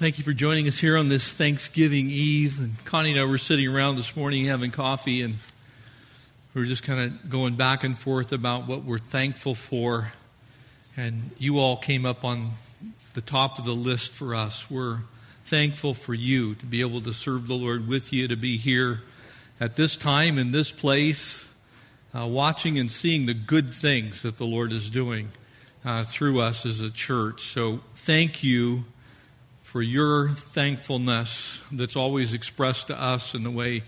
Thank you for joining us here on this Thanksgiving Eve. And Connie and I were sitting around this morning having coffee, and we were just kind of going back and forth about what we're thankful for. And you all came up on the top of the list for us. We're thankful for you to be able to serve the Lord with you, to be here at this time in this place, uh, watching and seeing the good things that the Lord is doing uh, through us as a church. So thank you for your thankfulness that's always expressed to us in the way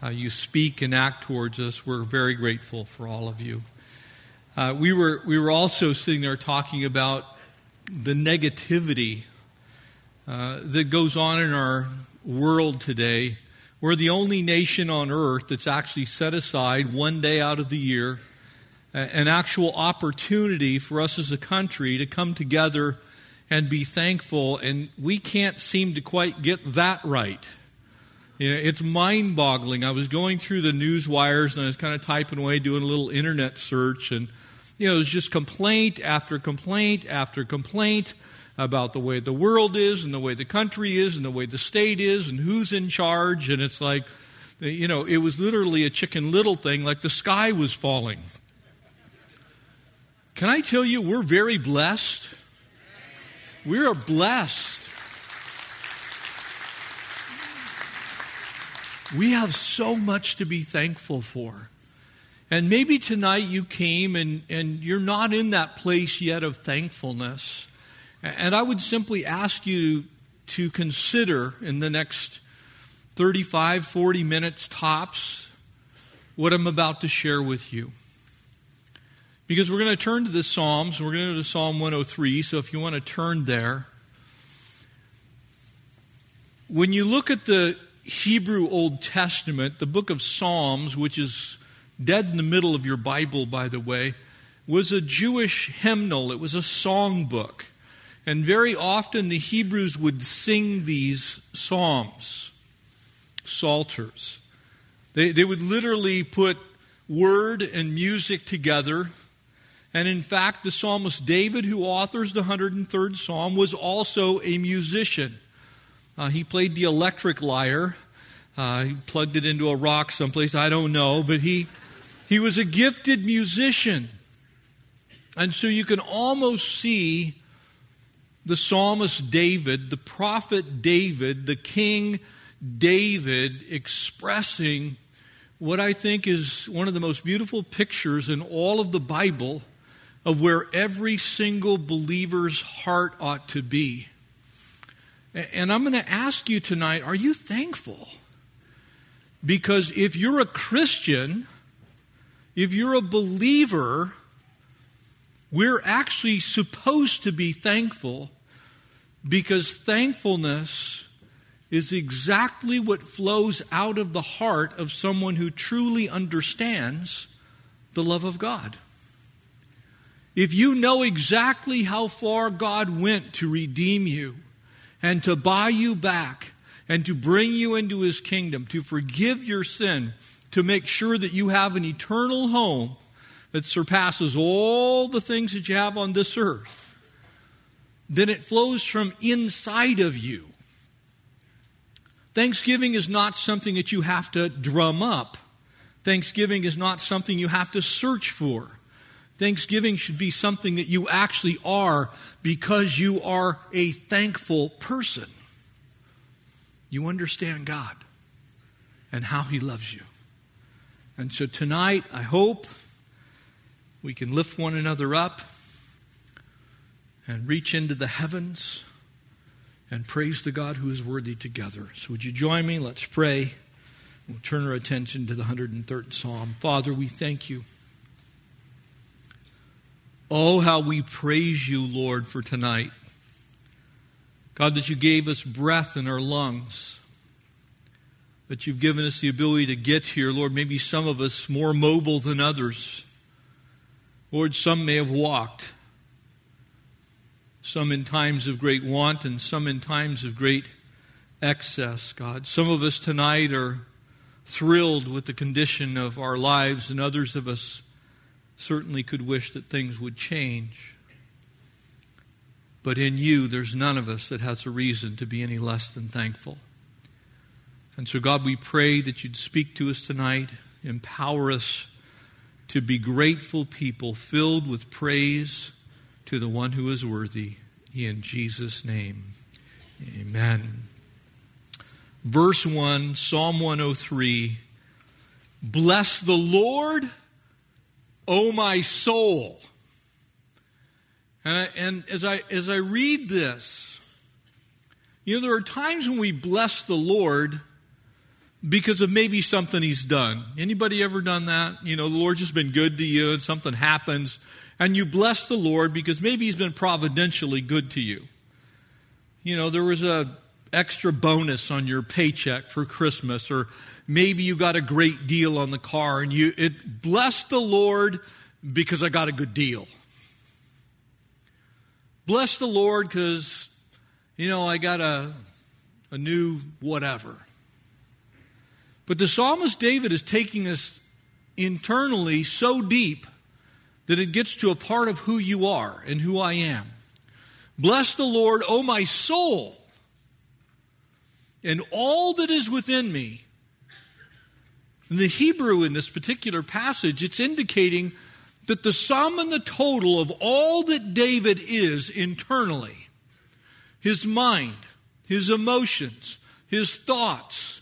uh, you speak and act towards us. We're very grateful for all of you. Uh, we, were, we were also sitting there talking about the negativity uh, that goes on in our world today. We're the only nation on earth that's actually set aside one day out of the year an actual opportunity for us as a country to come together and be thankful, and we can't seem to quite get that right. You know, it's mind boggling. I was going through the news wires and I was kind of typing away, doing a little internet search, and you know, it was just complaint after complaint after complaint about the way the world is and the way the country is and the way the state is and who's in charge. And it's like, you know, it was literally a chicken little thing, like the sky was falling. Can I tell you, we're very blessed we are blessed. We have so much to be thankful for. And maybe tonight you came and, and you're not in that place yet of thankfulness. And I would simply ask you to consider in the next 35, 40 minutes tops what I'm about to share with you. Because we're going to turn to the Psalms. We're going to go to Psalm 103. So if you want to turn there. When you look at the Hebrew Old Testament, the book of Psalms, which is dead in the middle of your Bible, by the way, was a Jewish hymnal. It was a song book. And very often the Hebrews would sing these psalms, psalters. They, they would literally put word and music together and in fact, the psalmist David, who authors the 103rd Psalm, was also a musician. Uh, he played the electric lyre. Uh, he plugged it into a rock someplace, I don't know, but he, he was a gifted musician. And so you can almost see the psalmist David, the prophet David, the king David expressing what I think is one of the most beautiful pictures in all of the Bible of where every single believer's heart ought to be. And I'm going to ask you tonight are you thankful? Because if you're a Christian, if you're a believer, we're actually supposed to be thankful because thankfulness is exactly what flows out of the heart of someone who truly understands the love of God. If you know exactly how far God went to redeem you and to buy you back and to bring you into his kingdom, to forgive your sin, to make sure that you have an eternal home that surpasses all the things that you have on this earth, then it flows from inside of you. Thanksgiving is not something that you have to drum up. Thanksgiving is not something you have to search for. Thanksgiving should be something that you actually are because you are a thankful person. You understand God and how He loves you. And so tonight, I hope we can lift one another up and reach into the heavens and praise the God who is worthy together. So, would you join me? Let's pray. We'll turn our attention to the 103rd Psalm. Father, we thank you. Oh, how we praise you, Lord, for tonight. God, that you gave us breath in our lungs, that you've given us the ability to get here. Lord, maybe some of us more mobile than others. Lord, some may have walked, some in times of great want and some in times of great excess, God. Some of us tonight are thrilled with the condition of our lives, and others of us certainly could wish that things would change. But in you, there's none of us that has a reason to be any less than thankful. And so, God, we pray that you'd speak to us tonight, empower us to be grateful people filled with praise to the one who is worthy. In Jesus' name, amen. Verse 1, Psalm 103 Bless the Lord, O my soul. And, I, and as, I, as I read this, you know, there are times when we bless the Lord because of maybe something he's done. Anybody ever done that? You know, the Lord's just been good to you and something happens and you bless the Lord because maybe he's been providentially good to you. You know, there was a extra bonus on your paycheck for Christmas or maybe you got a great deal on the car and you it bless the Lord because I got a good deal. Bless the Lord because you know I got a a new whatever. But the psalmist David is taking us internally so deep that it gets to a part of who you are and who I am. Bless the Lord, O my soul, and all that is within me. In the Hebrew, in this particular passage, it's indicating that the sum and the total of all that David is internally his mind, his emotions, his thoughts,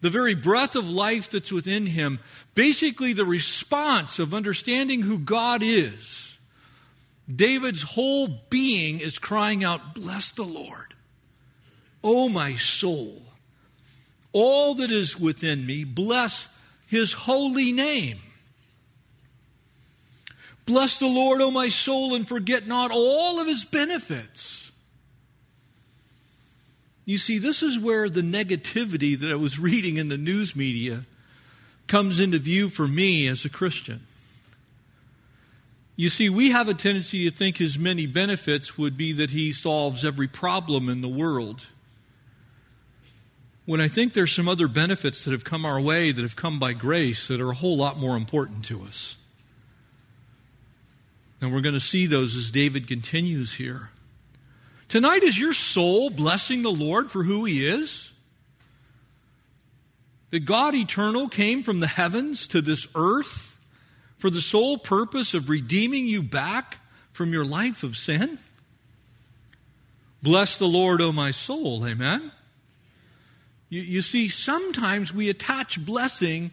the very breath of life that's within him, basically the response of understanding who God is. David's whole being is crying out, Bless the Lord, O my soul. All that is within me, bless his holy name. Bless the Lord, O my soul, and forget not all of his benefits you see, this is where the negativity that I was reading in the news media comes into view for me as a Christian. You see, we have a tendency to think his many benefits would be that he solves every problem in the world. When I think there's some other benefits that have come our way that have come by grace that are a whole lot more important to us. And we're going to see those as David continues here. Tonight, is your soul blessing the Lord for who He is? That God eternal came from the heavens to this earth for the sole purpose of redeeming you back from your life of sin? Bless the Lord, O my soul. Amen. You, you see, sometimes we attach blessing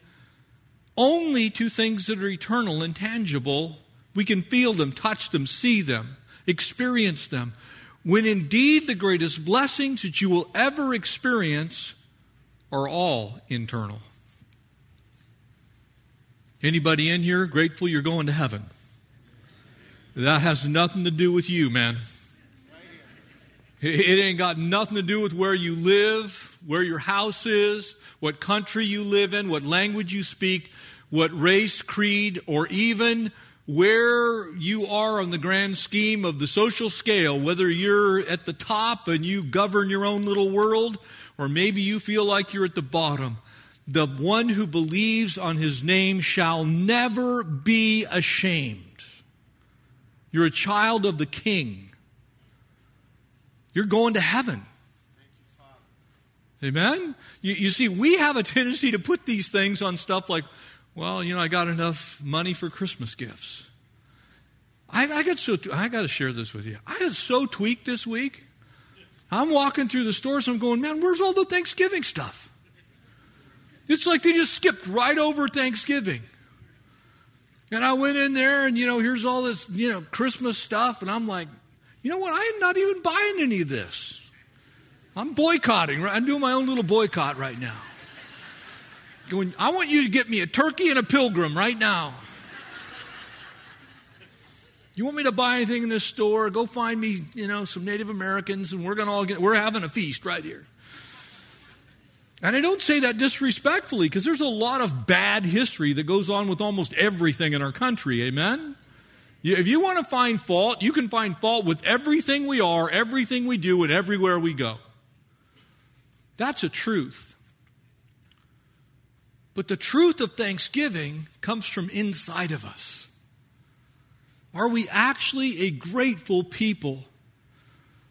only to things that are eternal and tangible. We can feel them, touch them, see them, experience them when indeed the greatest blessings that you will ever experience are all internal. Anybody in here grateful you're going to heaven? That has nothing to do with you, man. It ain't got nothing to do with where you live, where your house is, what country you live in, what language you speak, what race, creed, or even where you are on the grand scheme of the social scale, whether you're at the top and you govern your own little world, or maybe you feel like you're at the bottom, the one who believes on his name shall never be ashamed. You're a child of the king. You're going to heaven. Amen? You, you see, we have a tendency to put these things on stuff like, well, you know, I got enough money for Christmas gifts. I, I got so I got to share this with you. I got so tweaked this week. I'm walking through the stores. I'm going, man, where's all the Thanksgiving stuff? It's like they just skipped right over Thanksgiving. And I went in there, and you know, here's all this, you know, Christmas stuff, and I'm like, you know what? I am not even buying any of this. I'm boycotting. Right? I'm doing my own little boycott right now. Going, I want you to get me a turkey and a pilgrim right now. You want me to buy anything in this store? Go find me, you know, some Native Americans, and we're gonna all get. We're having a feast right here. And I don't say that disrespectfully because there's a lot of bad history that goes on with almost everything in our country. Amen? If you want to find fault, you can find fault with everything we are, everything we do, and everywhere we go. That's a truth. But the truth of thanksgiving comes from inside of us. Are we actually a grateful people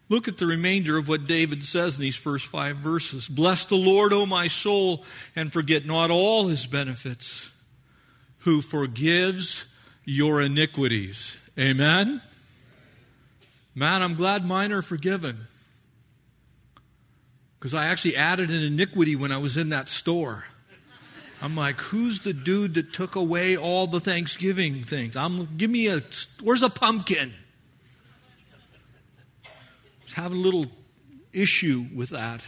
Look at the remainder of what David says in these first five verses. Bless the Lord, O my soul, and forget not all his benefits, who forgives your iniquities. Amen? Man, I'm glad mine are forgiven. Because I actually added an iniquity when I was in that store. I'm like, who's the dude that took away all the Thanksgiving things? I'm give me a where's a pumpkin? Just having a little issue with that.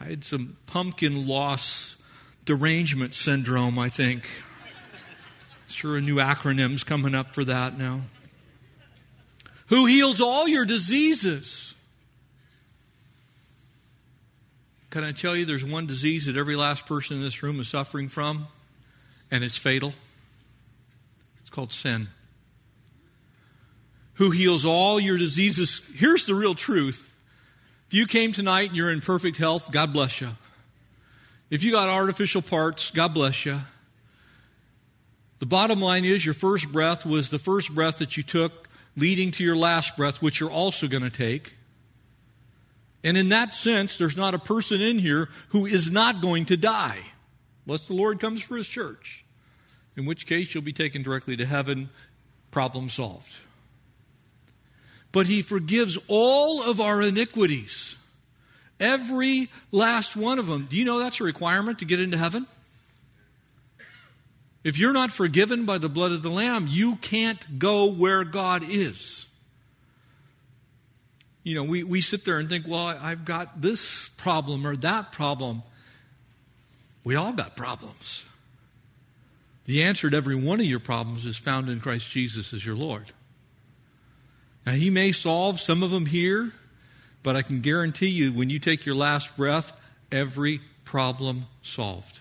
I had some pumpkin loss derangement syndrome, I think. Sure, a new acronym's coming up for that now. Who heals all your diseases? Can I tell you there's one disease that every last person in this room is suffering from, and it's fatal? It's called sin. Who heals all your diseases? Here's the real truth. If you came tonight and you're in perfect health, God bless you. If you got artificial parts, God bless you. The bottom line is your first breath was the first breath that you took leading to your last breath, which you're also going to take. And in that sense, there's not a person in here who is not going to die, unless the Lord comes for his church, in which case you'll be taken directly to heaven, problem solved. But he forgives all of our iniquities, every last one of them. Do you know that's a requirement to get into heaven? If you're not forgiven by the blood of the Lamb, you can't go where God is. You know, we, we sit there and think, well, I've got this problem or that problem. We all got problems. The answer to every one of your problems is found in Christ Jesus as your Lord. Now, He may solve some of them here, but I can guarantee you when you take your last breath, every problem solved.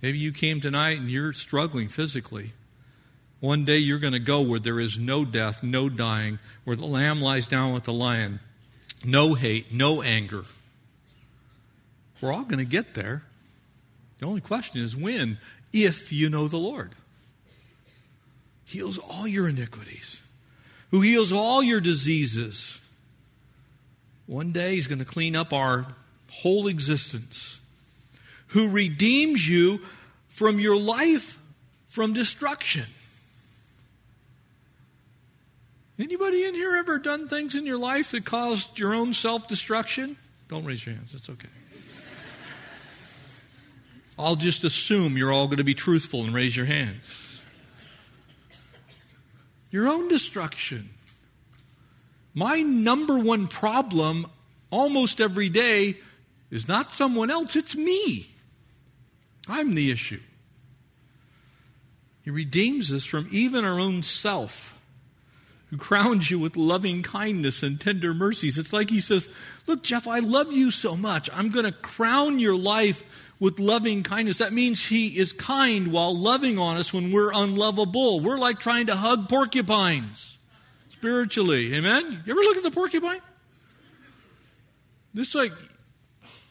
Maybe you came tonight and you're struggling physically. One day you're going to go where there is no death, no dying, where the lamb lies down with the lion, no hate, no anger. We're all going to get there. The only question is when, if you know the Lord. Heals all your iniquities, who heals all your diseases. One day he's going to clean up our whole existence, who redeems you from your life from destruction. Anybody in here ever done things in your life that caused your own self destruction? Don't raise your hands, it's okay. I'll just assume you're all going to be truthful and raise your hands. Your own destruction. My number one problem almost every day is not someone else, it's me. I'm the issue. He redeems us from even our own self who crowns you with loving kindness and tender mercies. It's like he says, Look, Jeff, I love you so much. I'm going to crown your life with loving kindness. That means he is kind while loving on us when we're unlovable. We're like trying to hug porcupines spiritually. Amen? You ever look at the porcupine? This like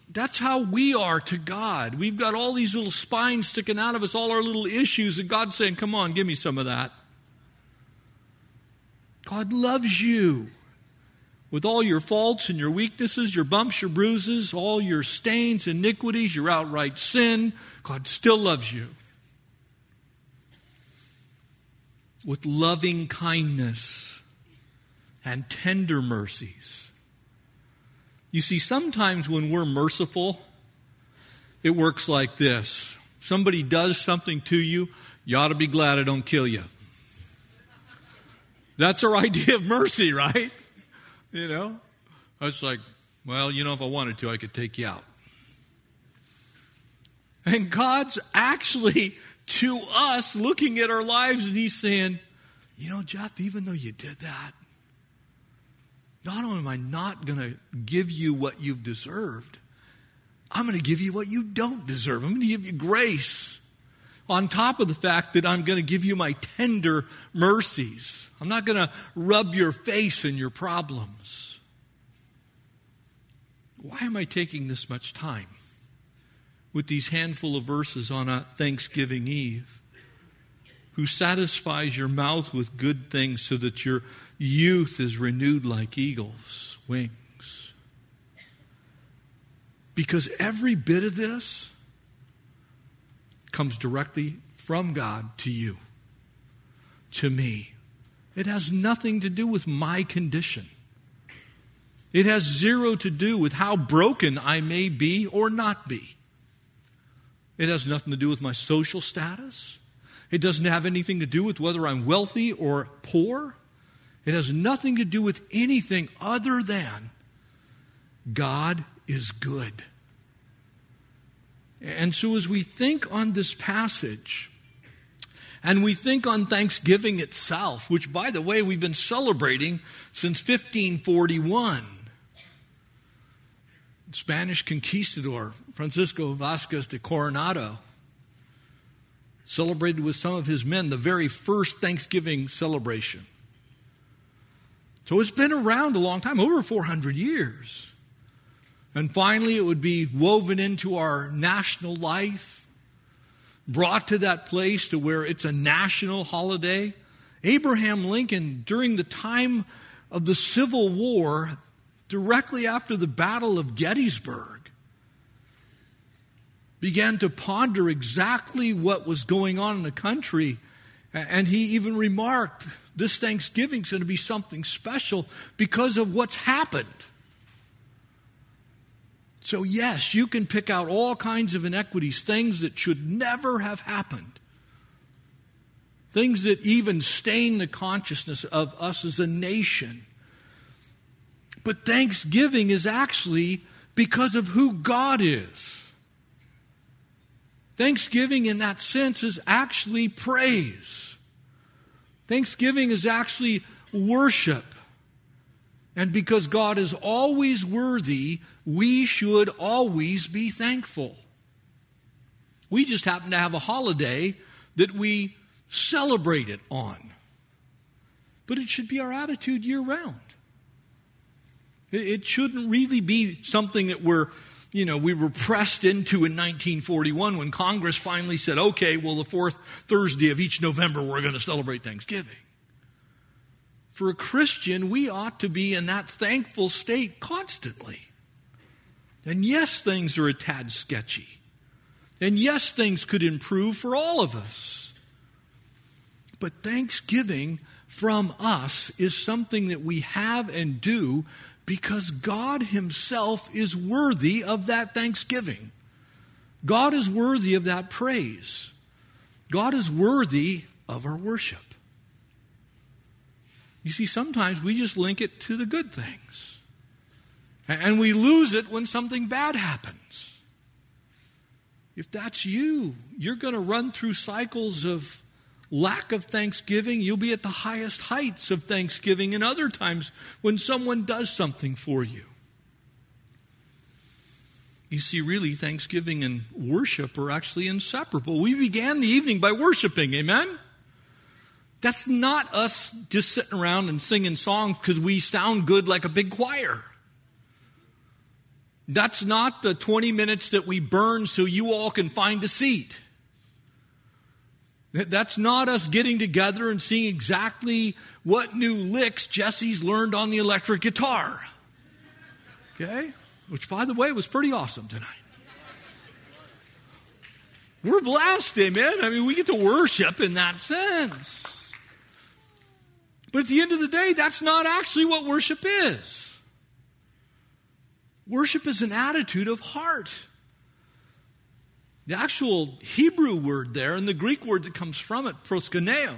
that's how we are to God. We've got all these little spines sticking out of us, all our little issues, and God's saying, Come on, give me some of that. God loves you with all your faults and your weaknesses, your bumps, your bruises, all your stains, iniquities, your outright sin. God still loves you with loving kindness and tender mercies. You see, sometimes when we're merciful, it works like this somebody does something to you, you ought to be glad I don't kill you. That's our idea of mercy, right? You know? I was like, well, you know, if I wanted to, I could take you out. And God's actually to us looking at our lives and He's saying, you know, Jeff, even though you did that, not only am I not going to give you what you've deserved, I'm going to give you what you don't deserve. I'm going to give you grace on top of the fact that I'm going to give you my tender mercies. I'm not going to rub your face in your problems. Why am I taking this much time with these handful of verses on a Thanksgiving Eve? who satisfies your mouth with good things so that your youth is renewed like eagles' wings. Because every bit of this comes directly from God to you, to me. It has nothing to do with my condition. It has zero to do with how broken I may be or not be. It has nothing to do with my social status. It doesn't have anything to do with whether I'm wealthy or poor. It has nothing to do with anything other than God is good. And so, as we think on this passage, and we think on Thanksgiving itself, which, by the way, we've been celebrating since 1541. Spanish conquistador Francisco Vasquez de Coronado celebrated with some of his men the very first Thanksgiving celebration. So it's been around a long time, over 400 years. And finally, it would be woven into our national life, brought to that place to where it's a national holiday. Abraham Lincoln, during the time of the Civil War, directly after the Battle of Gettysburg, began to ponder exactly what was going on in the country. And he even remarked, This Thanksgiving is going to be something special because of what's happened. So, yes, you can pick out all kinds of inequities, things that should never have happened, things that even stain the consciousness of us as a nation. But thanksgiving is actually because of who God is. Thanksgiving, in that sense, is actually praise. Thanksgiving is actually worship. And because God is always worthy, we should always be thankful. We just happen to have a holiday that we celebrate it on. But it should be our attitude year round. It shouldn't really be something that we're, you know, we were pressed into in 1941 when Congress finally said, okay, well, the fourth Thursday of each November, we're going to celebrate Thanksgiving. For a Christian, we ought to be in that thankful state constantly. And yes, things are a tad sketchy. And yes, things could improve for all of us. But thanksgiving from us is something that we have and do because God Himself is worthy of that thanksgiving. God is worthy of that praise. God is worthy of our worship. You see, sometimes we just link it to the good things. And we lose it when something bad happens. If that's you, you're going to run through cycles of lack of thanksgiving, you'll be at the highest heights of thanksgiving in other times when someone does something for you. You see, really, thanksgiving and worship are actually inseparable. We began the evening by worshiping, amen? That's not us just sitting around and singing songs because we sound good like a big choir. That's not the 20 minutes that we burn so you all can find a seat. That's not us getting together and seeing exactly what new licks Jesse's learned on the electric guitar. Okay? Which, by the way, was pretty awesome tonight. We're blessed, amen? I mean, we get to worship in that sense. But at the end of the day, that's not actually what worship is. Worship is an attitude of heart. The actual Hebrew word there and the Greek word that comes from it, proskuneo,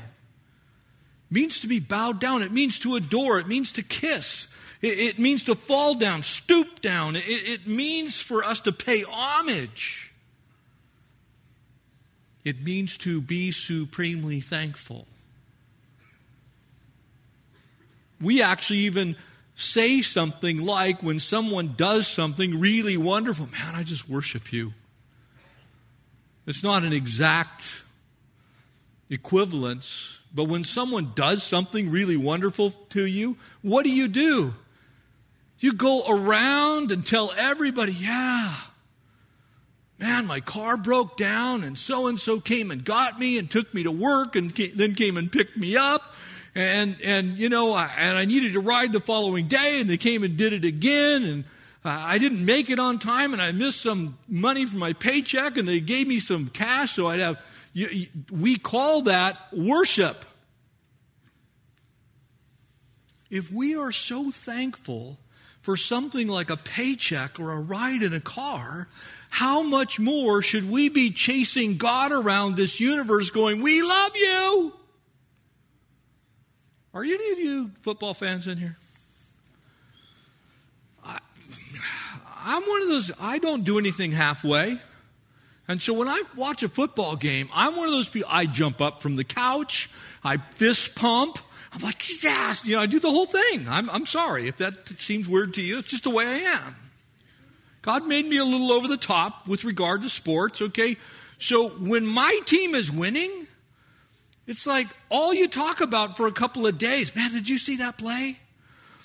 means to be bowed down. It means to adore. It means to kiss. It, it means to fall down, stoop down. It, it means for us to pay homage. It means to be supremely thankful. We actually even say something like when someone does something really wonderful, man, I just worship you. It's not an exact equivalence, but when someone does something really wonderful to you, what do you do? You go around and tell everybody, yeah, man, my car broke down and so and so came and got me and took me to work and then came and picked me up. And, and, you know, I, and I needed to ride the following day and they came and did it again. And I didn't make it on time and I missed some money from my paycheck and they gave me some cash so I'd have, you, you, we call that worship. If we are so thankful for something like a paycheck or a ride in a car, how much more should we be chasing God around this universe going, We love you? Are any of you football fans in here? I, I'm one of those, I don't do anything halfway. And so when I watch a football game, I'm one of those people, I jump up from the couch, I fist pump, I'm like, yes, you know, I do the whole thing. I'm, I'm sorry if that seems weird to you. It's just the way I am. God made me a little over the top with regard to sports, okay? So when my team is winning, it's like all you talk about for a couple of days. Man, did you see that play?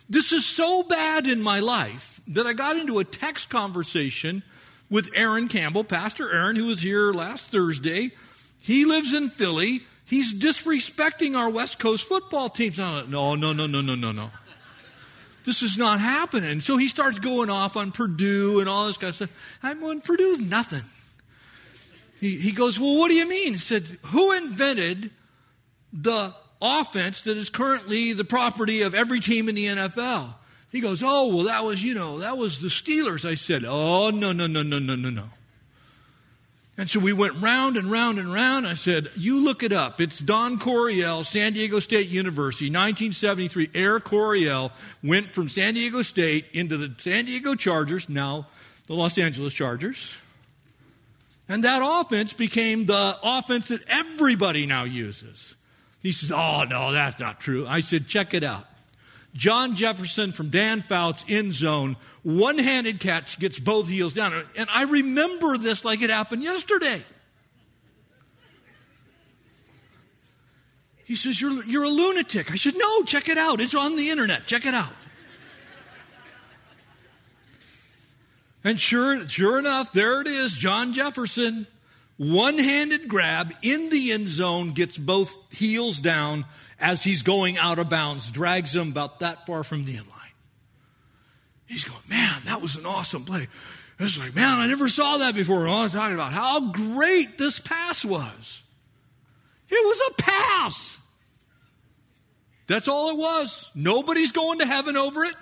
This is so bad in my life that I got into a text conversation with Aaron Campbell, Pastor Aaron, who was here last Thursday. He lives in Philly. He's disrespecting our West Coast football teams. No, no, no, no, no, no, no. This is not happening. So he starts going off on Purdue and all this kind of stuff. I'm going, Purdue's nothing. He, he goes, Well, what do you mean? He said, Who invented the offense that is currently the property of every team in the NFL? He goes, Oh, well, that was, you know, that was the Steelers. I said, Oh, no, no, no, no, no, no, no. And so we went round and round and round. I said, You look it up. It's Don Coryell, San Diego State University, 1973. Air Coryell went from San Diego State into the San Diego Chargers, now the Los Angeles Chargers. And that offense became the offense that everybody now uses. He says, Oh, no, that's not true. I said, Check it out. John Jefferson from Dan Fouts end zone, one handed catch gets both heels down. And I remember this like it happened yesterday. He says, You're, you're a lunatic. I said, No, check it out. It's on the internet. Check it out. And sure, sure enough, there it is, John Jefferson. One handed grab in the end zone, gets both heels down, as he's going out of bounds, drags him about that far from the end line. He's going, man, that was an awesome play. It's like, man, I never saw that before. And I was talking about how great this pass was. It was a pass. That's all it was. Nobody's going to heaven over it.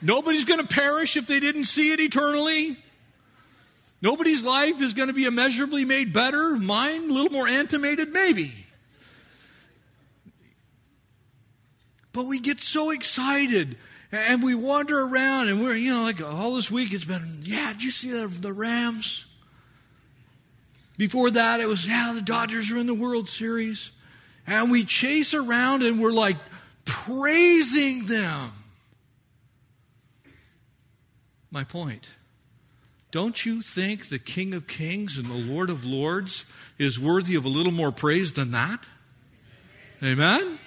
Nobody's going to perish if they didn't see it eternally. Nobody's life is going to be immeasurably made better. Mine, a little more animated, maybe. But we get so excited and we wander around and we're, you know, like all this week it's been, yeah, did you see the, the Rams? Before that, it was, yeah, the Dodgers are in the World Series. And we chase around and we're like praising them. My point. Don't you think the King of Kings and the Lord of Lords is worthy of a little more praise than that? Amen?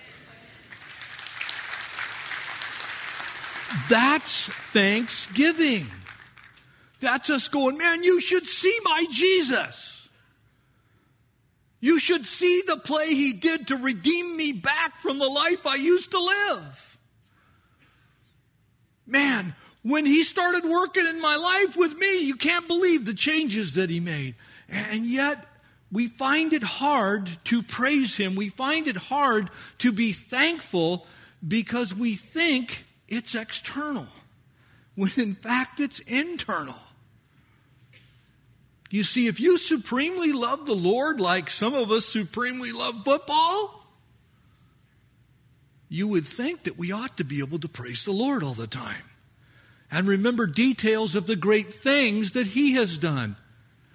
That's thanksgiving. That's us going, man, you should see my Jesus. You should see the play he did to redeem me back from the life I used to live. Man, when he started working in my life with me, you can't believe the changes that he made. And yet, we find it hard to praise him. We find it hard to be thankful because we think it's external, when in fact it's internal. You see, if you supremely love the Lord like some of us supremely love football, you would think that we ought to be able to praise the Lord all the time and remember details of the great things that He has done.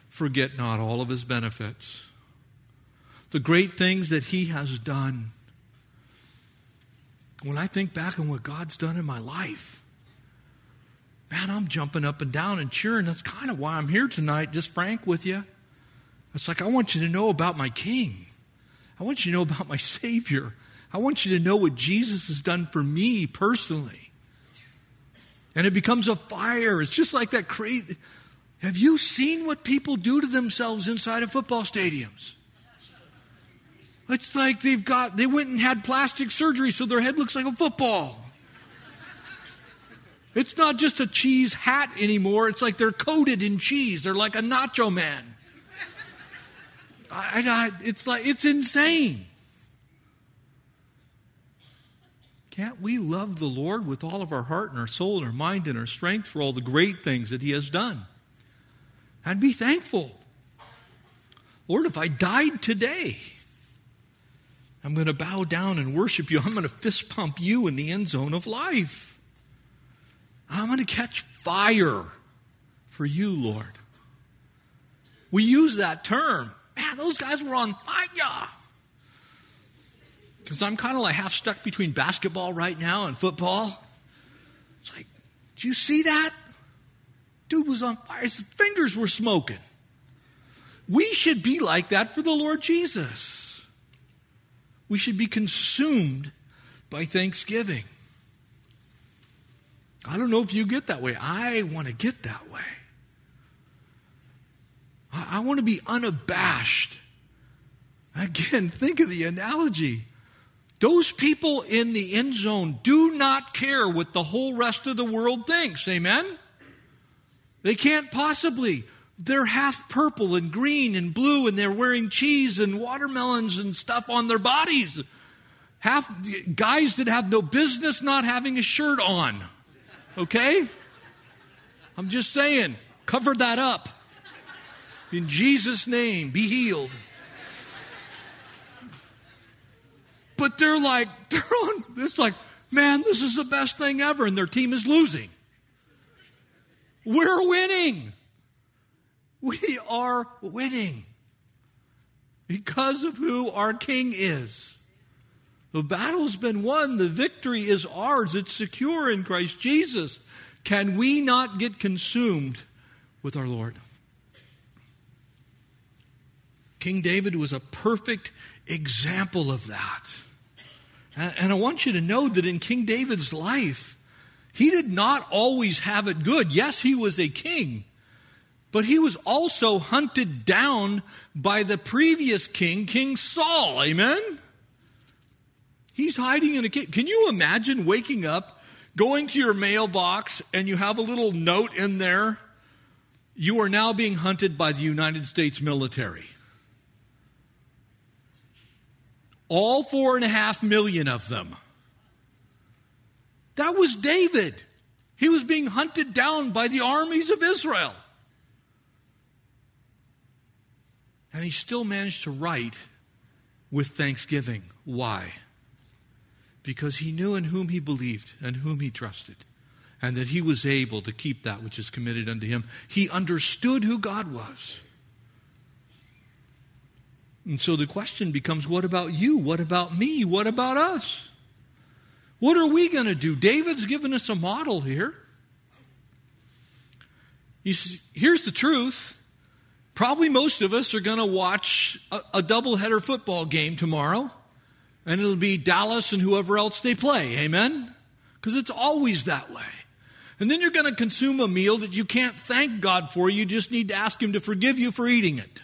Forget not all of His benefits, the great things that He has done when I think back on what God's done in my life, man, I'm jumping up and down and cheering. That's kind of why I'm here tonight, just frank with you. It's like, I want you to know about my King. I want you to know about my Savior. I want you to know what Jesus has done for me personally. And it becomes a fire. It's just like that crazy. Have you seen what people do to themselves inside of football stadiums? It's like they've got, they went and had plastic surgery so their head looks like a football. It's not just a cheese hat anymore. It's like they're coated in cheese. They're like a nacho man. I, I, it's like, it's insane. Can't we love the Lord with all of our heart and our soul and our mind and our strength for all the great things that He has done? And be thankful. Lord, if I died today, I'm going to bow down and worship you. I'm going to fist pump you in the end zone of life. I'm going to catch fire for you, Lord. We use that term. Man, those guys were on fire. Because I'm kind of like half stuck between basketball right now and football. It's like, do you see that? Dude was on fire. His fingers were smoking. We should be like that for the Lord Jesus. We should be consumed by thanksgiving. I don't know if you get that way. I want to get that way. I, want to be unabashed. Again, think of the analogy. Those people in the end zone do not care what the whole rest of the world thinks. Amen? They can't possibly they're half purple and green and blue and they're wearing cheese and watermelons and stuff on their bodies. Half guys that have no business not having a shirt on. Okay? I'm just saying, cover that up. In Jesus' name, be healed. But they're like, they're on, it's like, man, this is the best thing ever, and their team is losing. We're winning. We are winning because of who our King is. The battle's been won, the victory is ours, it's secure in Christ Jesus. Can we not get consumed with our Lord? King David was a perfect example of that. And I want you to know that in King David's life, he did not always have it good. Yes, he was a king, but he was also hunted down by the previous king, King Saul. Amen? He's hiding in a cave. Can you imagine waking up, going to your mailbox, and you have a little note in there? You are now being hunted by the United States military. All four and a half million of them. That was David. He was being hunted down by the armies of Israel. And he still managed to write with thanksgiving. Why? Because he knew in whom he believed and whom he trusted, and that he was able to keep that which is committed unto him. He understood who God was. And so the question becomes what about you? What about me? What about us? What are we going to do? David's given us a model here. See, here's the truth Probably most of us are going to watch a, a doubleheader football game tomorrow, and it'll be Dallas and whoever else they play. Amen? Because it's always that way. And then you're going to consume a meal that you can't thank God for. You just need to ask Him to forgive you for eating it.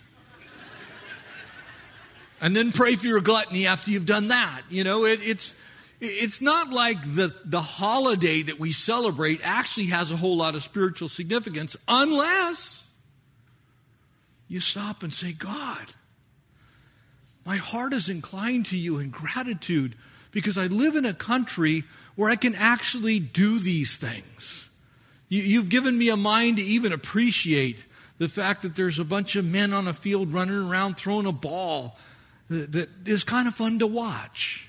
And then pray for your gluttony after you've done that. You know, it, it's. It's not like the, the holiday that we celebrate actually has a whole lot of spiritual significance unless you stop and say, God, my heart is inclined to you in gratitude because I live in a country where I can actually do these things. You, have given me a mind to even appreciate the fact that there's a bunch of men on a field running around throwing a ball that, is kind of fun to watch.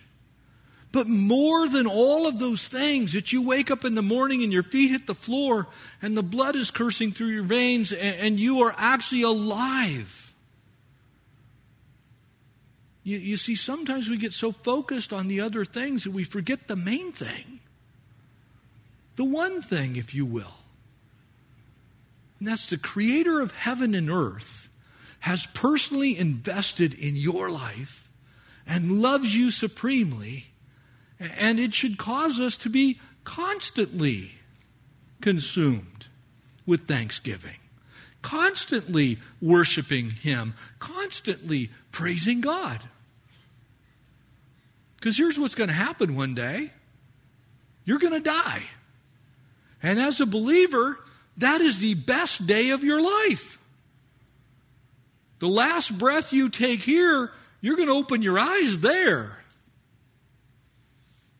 But more than all of those things, that you wake up in the morning and your feet hit the floor and the blood is coursing through your veins and, and you are actually alive. You, you see, sometimes we get so focused on the other things that we forget the main thing. The one thing, if you will. And that's the creator of heaven and earth has personally invested in your life and loves you supremely and it should cause us to be constantly consumed with thanksgiving. constantly worshiping Him, constantly praising God. Because here's what's going to happen one day you're going to die. And as a believer, that is the best day of your life. The last breath you take here, you're going to open your eyes there.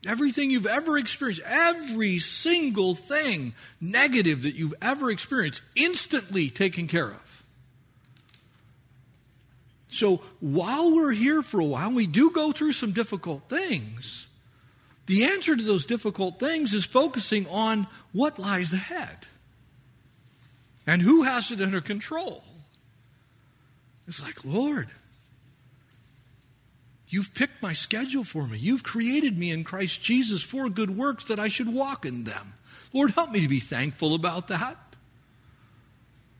Everything you've ever experienced, every single thing negative that you've ever experienced, instantly taken care of. So while we're here for a while, we do go through some difficult things. The answer to those difficult things is focusing on what lies ahead and who has it under control. It's like, Lord, You've picked my schedule for me. You've created me in Christ Jesus for good works that I should walk in them. Lord, help me to be thankful about that.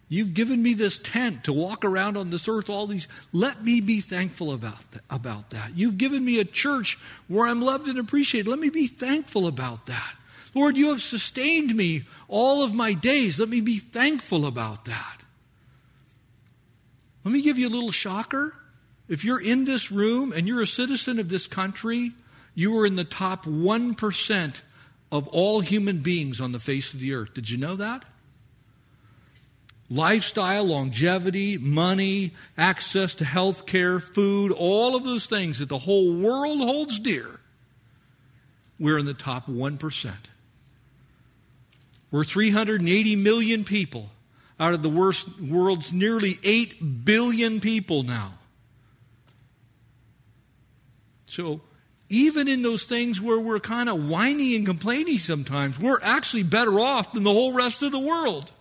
You've given me this tent to walk around on this earth, all these. Let me be thankful about that, about that. You've given me a church where I'm loved and appreciated. Let me be thankful about that. Lord, you have sustained me all of my days. Let me be thankful about that. Let me give you a little shocker. If you're in this room and you're a citizen of this country, you are in the top 1% of all human beings on the face of the earth. Did you know that? Lifestyle, longevity, money, access to health care, food, all of those things that the whole world holds dear, we're in the top 1%. We're 380 million people out of the world's nearly 8 billion people now. So, even in those things where we're kind of whiny and complaining sometimes, we're actually better off than the whole rest of the world.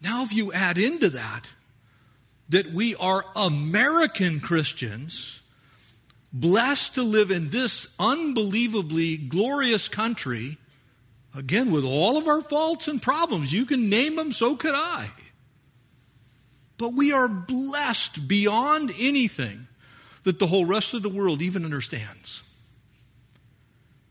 Now, if you add into that that we are American Christians, blessed to live in this unbelievably glorious country, again, with all of our faults and problems, you can name them, so could I. But we are blessed beyond anything that the whole rest of the world even understands.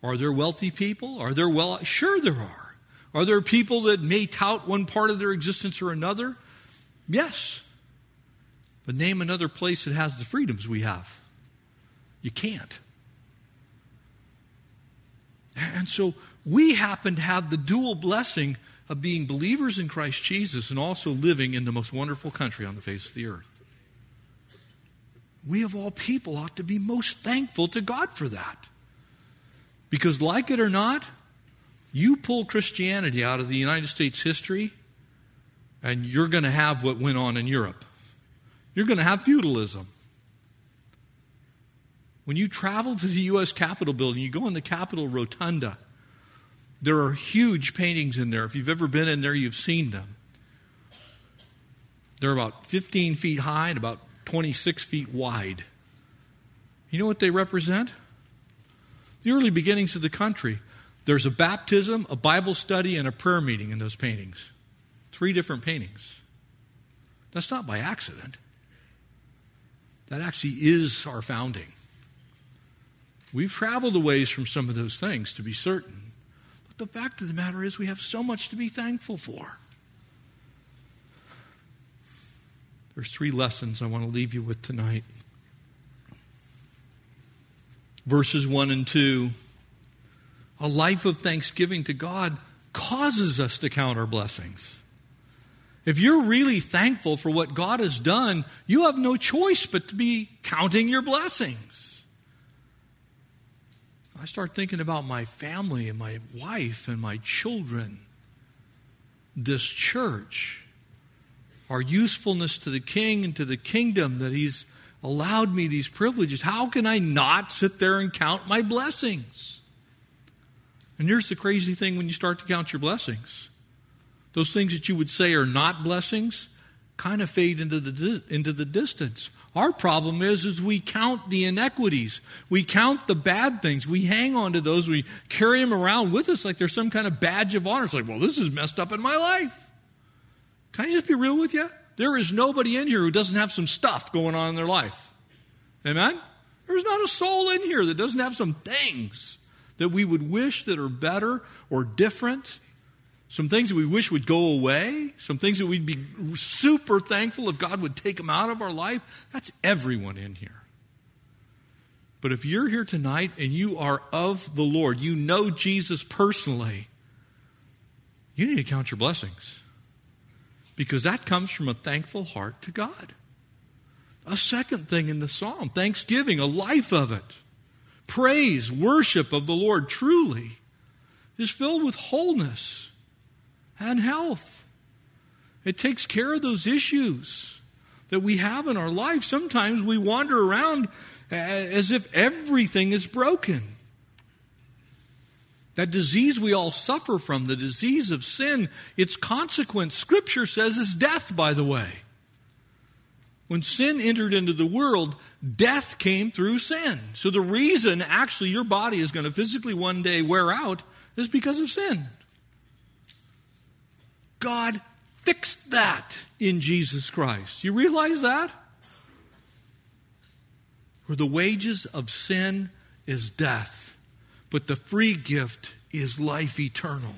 Are there wealthy people? Are there well? Sure, there are. Are there people that may tout one part of their existence or another? Yes. But name another place that has the freedoms we have. You can't. And so we happen to have the dual blessing of being believers in Christ Jesus and also living in the most wonderful country on the face of the earth. We, of all people, ought to be most thankful to God for that. Because, like it or not, you pull Christianity out of the United States history, and you're going to have what went on in Europe. You're going to have feudalism. When you travel to the U.S. Capitol building, you go in the Capitol Rotunda, there are huge paintings in there. If you've ever been in there, you've seen them. They're about 15 feet high and about 26 feet wide. You know what they represent? The early beginnings of the country. There's a baptism, a Bible study, and a prayer meeting in those paintings. Three different paintings. That's not by accident. That actually is our founding. We've traveled a ways from some of those things, to be certain the fact of the matter is, we have so much to be thankful for. There's three lessons I want to leave you with tonight. Verses 1 and 2. A life of thanksgiving to God causes us to count our blessings. If you're really thankful for what God has done, you have no choice but to be counting your blessings. I start thinking about my family and my wife and my children, this church, our usefulness to the king and to the kingdom that he's allowed me these privileges. How can I not sit there and count my blessings? And here's the crazy thing when you start to count your blessings those things that you would say are not blessings kind of fade into the, into the distance. Our problem is, is we count the inequities. We count the bad things. We hang on to those. We carry them around with us like there's some kind of badge of honor. It's like, well, this is messed up in my life. Can I just be real with you? There is nobody in here who doesn't have some stuff going on in their life. Amen? There's not a soul in here that doesn't have some things that we would wish that are better or different. Some things that we wish would go away, some things that we'd be super thankful if God would take them out of our life. That's everyone in here. But if you're here tonight and you are of the Lord, you know Jesus personally, you need to count your blessings because that comes from a thankful heart to God. A second thing in the psalm thanksgiving, a life of it. Praise, worship of the Lord truly is filled with wholeness and health. It takes care of those issues that we have in our life. Sometimes we wander around uh, as if everything is broken. That disease we all suffer from, the disease of sin, its consequence, Scripture says, is death, by the way. When sin entered into the world, death came through sin. So the reason actually your body is going to physically one day wear out is because of sin. God fixed that in Jesus Christ. You realize that? For the wages of sin is death but the free gift is life eternal.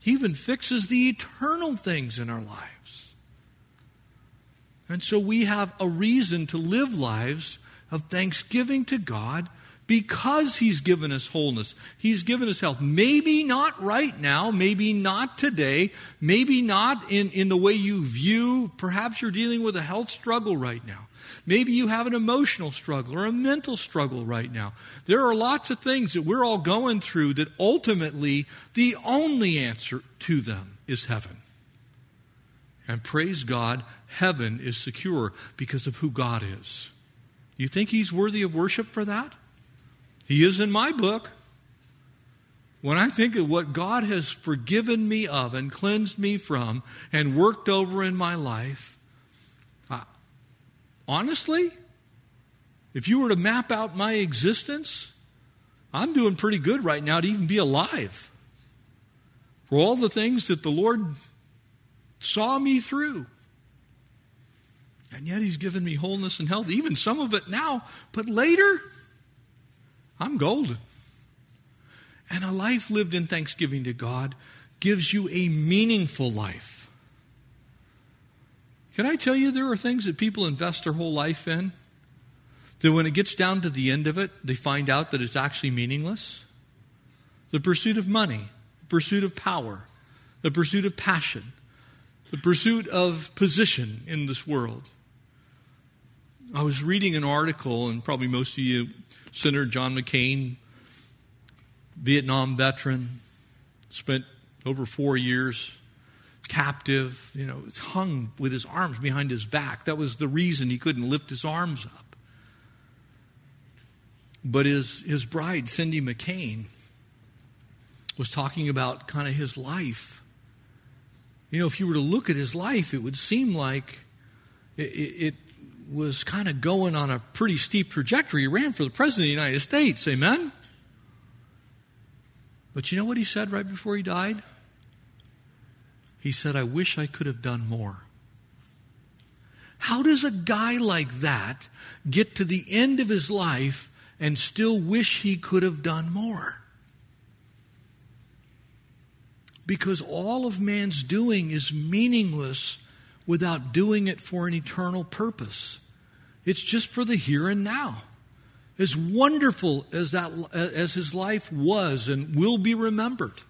He even fixes the eternal things in our lives. And so we have a reason to live lives of thanksgiving to God because He's given us wholeness. He's given us health. Maybe not right now, maybe not today, maybe not in, in the way you view. Perhaps you're dealing with a health struggle right now. Maybe you have an emotional struggle or a mental struggle right now. There are lots of things that we're all going through that ultimately the only answer to them is heaven. And praise God, heaven is secure because of who God is. You think He's worthy of worship for that? He is in my book. When I think of what God has forgiven me of and cleansed me from and worked over in my life, honestly, if you were to map out my existence, I'm doing pretty good right now to even be alive. For all the things that the Lord saw me through. And yet He's given me wholeness and health, even some of it now, but later, I'm golden. And a life lived in thanksgiving to God gives you a meaningful life. Can I tell you there are things that people invest their whole life in that when it gets down to the end of it, they find out that it's actually meaningless? The pursuit of money, the pursuit of power, the pursuit of passion, the pursuit of position in this world. I was reading an article, and probably most of you, Senator John McCain, Vietnam veteran, spent over four years captive, you know, hung with his arms behind his back. That was the reason he couldn't lift his arms up. But his, his bride, Cindy McCain, was talking about kind of his life. You know, if you were to look at his life, it would seem like it, it, was kind of going on a pretty steep trajectory. He ran for the President of the United States, amen? But you know what he said right before he died? He said, I wish I could have done more. How does a guy like that get to the end of his life and still wish he could have done more? Because all of man's doing is meaningless without doing it for an eternal purpose. It's just for the here and now. As wonderful as that as his life was and will be remembered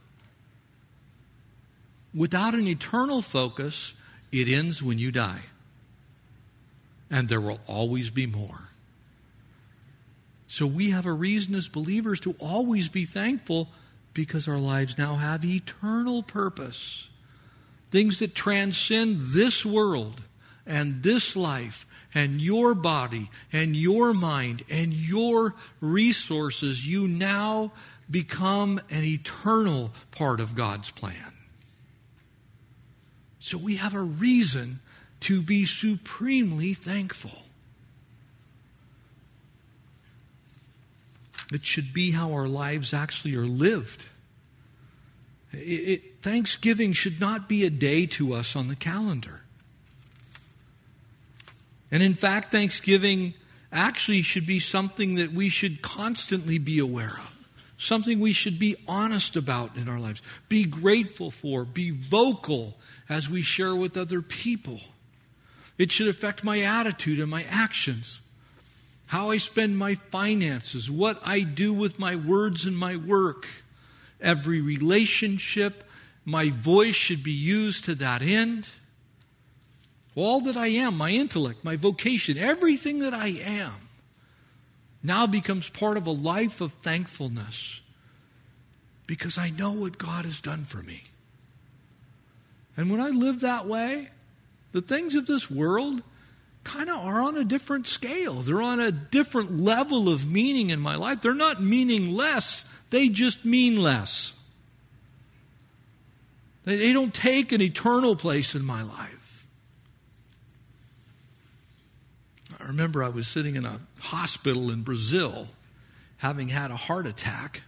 without an eternal focus, it ends when you die. And there will always be more. So we have a reason as believers to always be thankful because our lives now have eternal purpose. Things that transcend this world and this life and your body and your mind and your resources. You now become an eternal part of God's plan. So we have a reason to be supremely thankful. It should be how our lives actually are lived. It, it, Thanksgiving should not be a day to us on the calendar. And in fact, Thanksgiving actually should be something that we should constantly be aware of. something we should be honest about in our lives, be grateful for, be vocal as we share with other people. It should affect my attitude and my actions, how I spend my finances, what I do with my words and my work. Every relationship, my voice should be used to that end. All that I am, my intellect, my vocation, everything that I am, now becomes part of a life of thankfulness because I know what God has done for me. And when I live that way, the things of this world kind of are on a different scale. They're on a different level of meaning in my life. They're not meaningless, they just mean less. They don't take an eternal place in my life. I remember I was sitting in a hospital in Brazil having had a heart attack.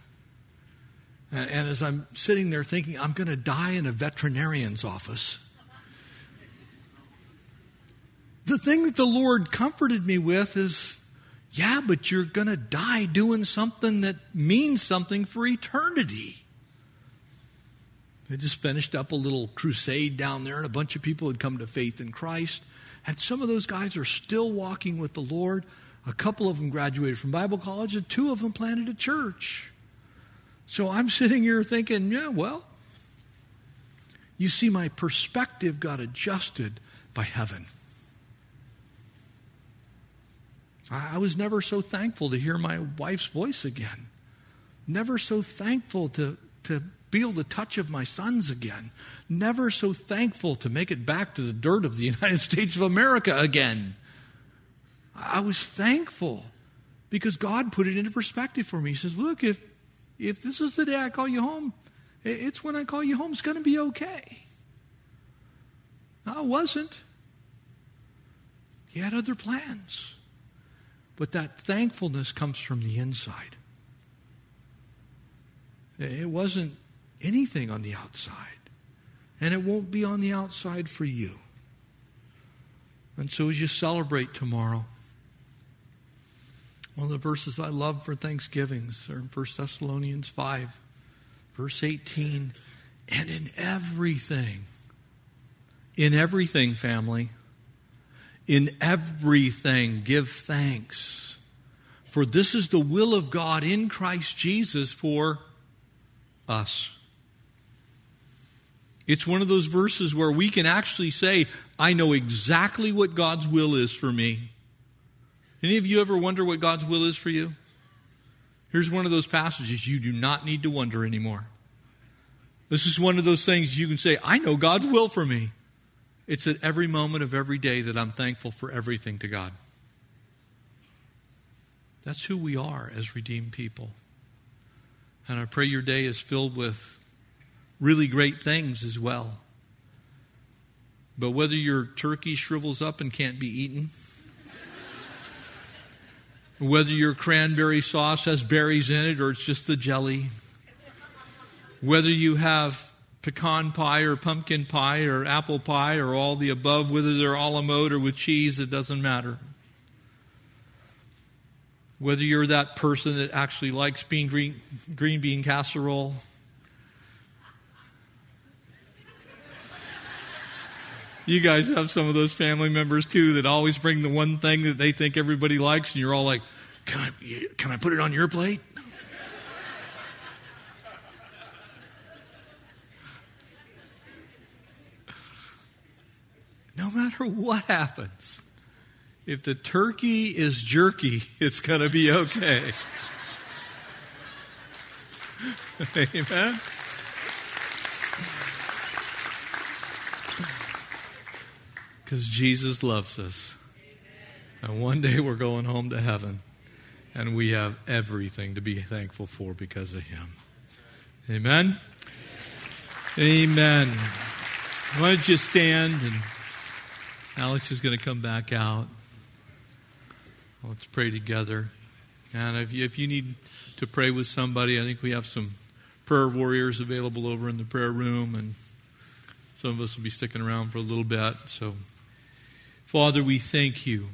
And, as I'm sitting there thinking, I'm going to die in a veterinarian's office, the thing that the Lord comforted me with is yeah, but you're going to die doing something that means something for eternity. They just finished up a little crusade down there, and a bunch of people had come to faith in Christ. And some of those guys are still walking with the Lord. A couple of them graduated from Bible college, and two of them planted a church. So I'm sitting here thinking, yeah, well, you see, my perspective got adjusted by heaven. I was never so thankful to hear my wife's voice again. Never so thankful to, to feel the touch of my sons again. Never so thankful to make it back to the dirt of the United States of America again. I was thankful because God put it into perspective for me. He says, Look, if, if this is the day I call you home, it's when I call you home, it's going to be okay. It wasn't. He had other plans. But that thankfulness comes from the inside. It wasn't anything on the outside. And it won't be on the outside for you. And so as you celebrate tomorrow, one of the verses I love for Thanksgivings are in 1 Thessalonians 5, verse 18. And in everything, in everything, family, in everything, give thanks. For this is the will of God in Christ Jesus for us. It's one of those verses where we can actually say, I know exactly what God's will is for me. Any of you ever wonder what God's will is for you? Here's one of those passages you do not need to wonder anymore. This is one of those things you can say, I know God's will for me. It's at every moment of every day that I'm thankful for everything to God. That's who we are as redeemed people. And I pray your day is filled with really great things as well. But whether your turkey shrivels up and can't be eaten, whether your cranberry sauce has berries in it or it's just the jelly, whether you have pecan pie or pumpkin pie or apple pie or all the above, whether they're a la mode or with cheese, it doesn't matter. Whether you're that person that actually likes bean green, green bean casserole You guys have some of those family members too that always bring the one thing that they think everybody likes, and you're all like, "Can I, can I put it on your plate?" no matter what happens, if the turkey is jerky, it's going to be okay. Amen. Because Jesus loves us. And one day we're going home to heaven. And we have everything to be thankful for because of Him. Amen? Amen. Why don't you stand and Alex is going to come back out. Let's pray together. And if you, if you need to pray with somebody, I think we have some prayer warriors available over in the prayer room, and some of us will be sticking around for a little bit. So Father, we thank you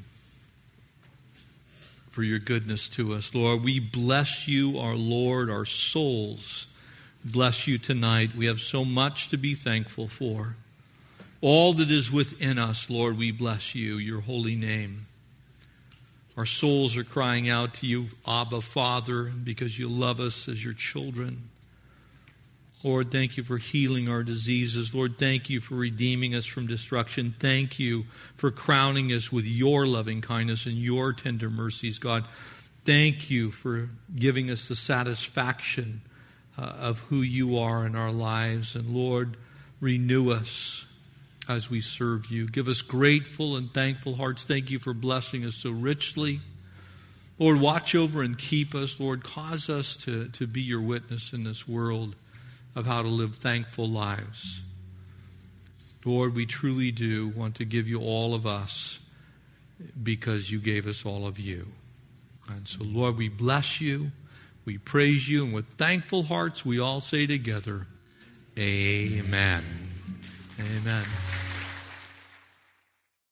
for your goodness to us. Lord, we bless you, our Lord, our souls. Bless you tonight. We have so much to be thankful for. All that is within us, Lord, we bless you, your holy name. Our souls are crying out to you, Abba, Father, because you love us as your children. Lord, thank you for healing our diseases. Lord, thank you for redeeming us from destruction. Thank you for crowning us with your loving kindness and your tender mercies, God. Thank you for giving us the satisfaction uh, of who you are in our lives. And Lord, renew us as we serve you. Give us grateful and thankful hearts. Thank you for blessing us so richly. Lord, watch over and keep us. Lord, cause us to, to be your witness in this world of how to live thankful lives. Lord, we truly do want to give you all of us because you gave us all of you. And so, Lord, we bless you, we praise you, and with thankful hearts, we all say together, Amen. Amen.